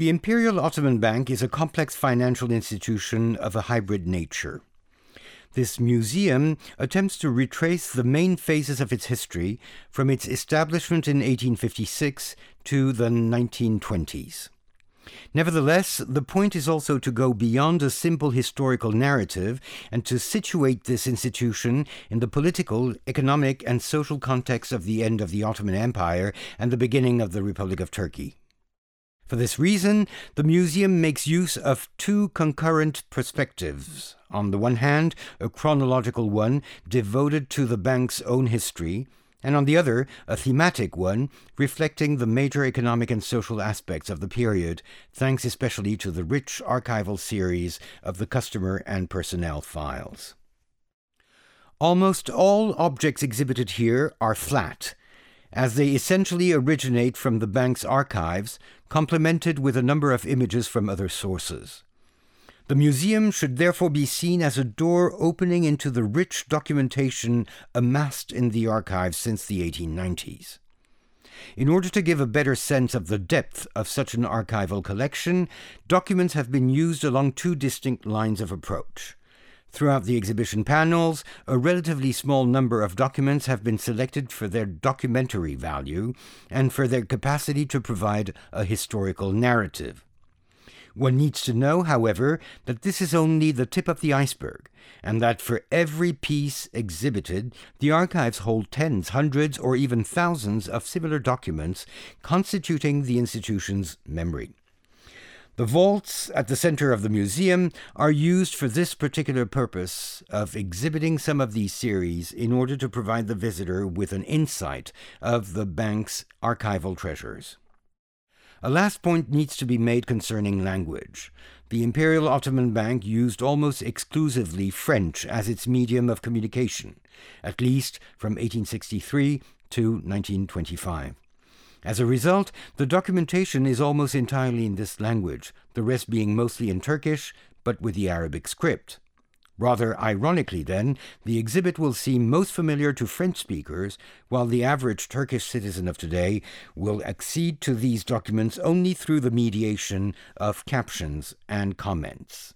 The Imperial Ottoman Bank is a complex financial institution of a hybrid nature. This museum attempts to retrace the main phases of its history from its establishment in 1856 to the 1920s. Nevertheless, the point is also to go beyond a simple historical narrative and to situate this institution in the political, economic, and social context of the end of the Ottoman Empire and the beginning of the Republic of Turkey. For this reason, the museum makes use of two concurrent perspectives. On the one hand, a chronological one devoted to the bank's own history, and on the other, a thematic one reflecting the major economic and social aspects of the period, thanks especially to the rich archival series of the customer and personnel files. Almost all objects exhibited here are flat, as they essentially originate from the bank's archives, complemented with a number of images from other sources. The museum should therefore be seen as a door opening into the rich documentation amassed in the archives since the 1890s. In order to give a better sense of the depth of such an archival collection, documents have been used along two distinct lines of approach. Throughout the exhibition panels, a relatively small number of documents have been selected for their documentary value and for their capacity to provide a historical narrative. One needs to know, however, that this is only the tip of the iceberg, and that for every piece exhibited, the archives hold tens, hundreds, or even thousands of similar documents constituting the institution's memory. The vaults at the center of the museum are used for this particular purpose of exhibiting some of these series in order to provide the visitor with an insight of the bank's archival treasures. A last point needs to be made concerning language. The Imperial Ottoman Bank used almost exclusively French as its medium of communication, at least from 1863 to 1925. As a result, the documentation is almost entirely in this language, the rest being mostly in Turkish, but with the Arabic script. Rather ironically, then, the exhibit will seem most familiar to French speakers, while the average Turkish citizen of today will accede to these documents only through the mediation of captions and comments.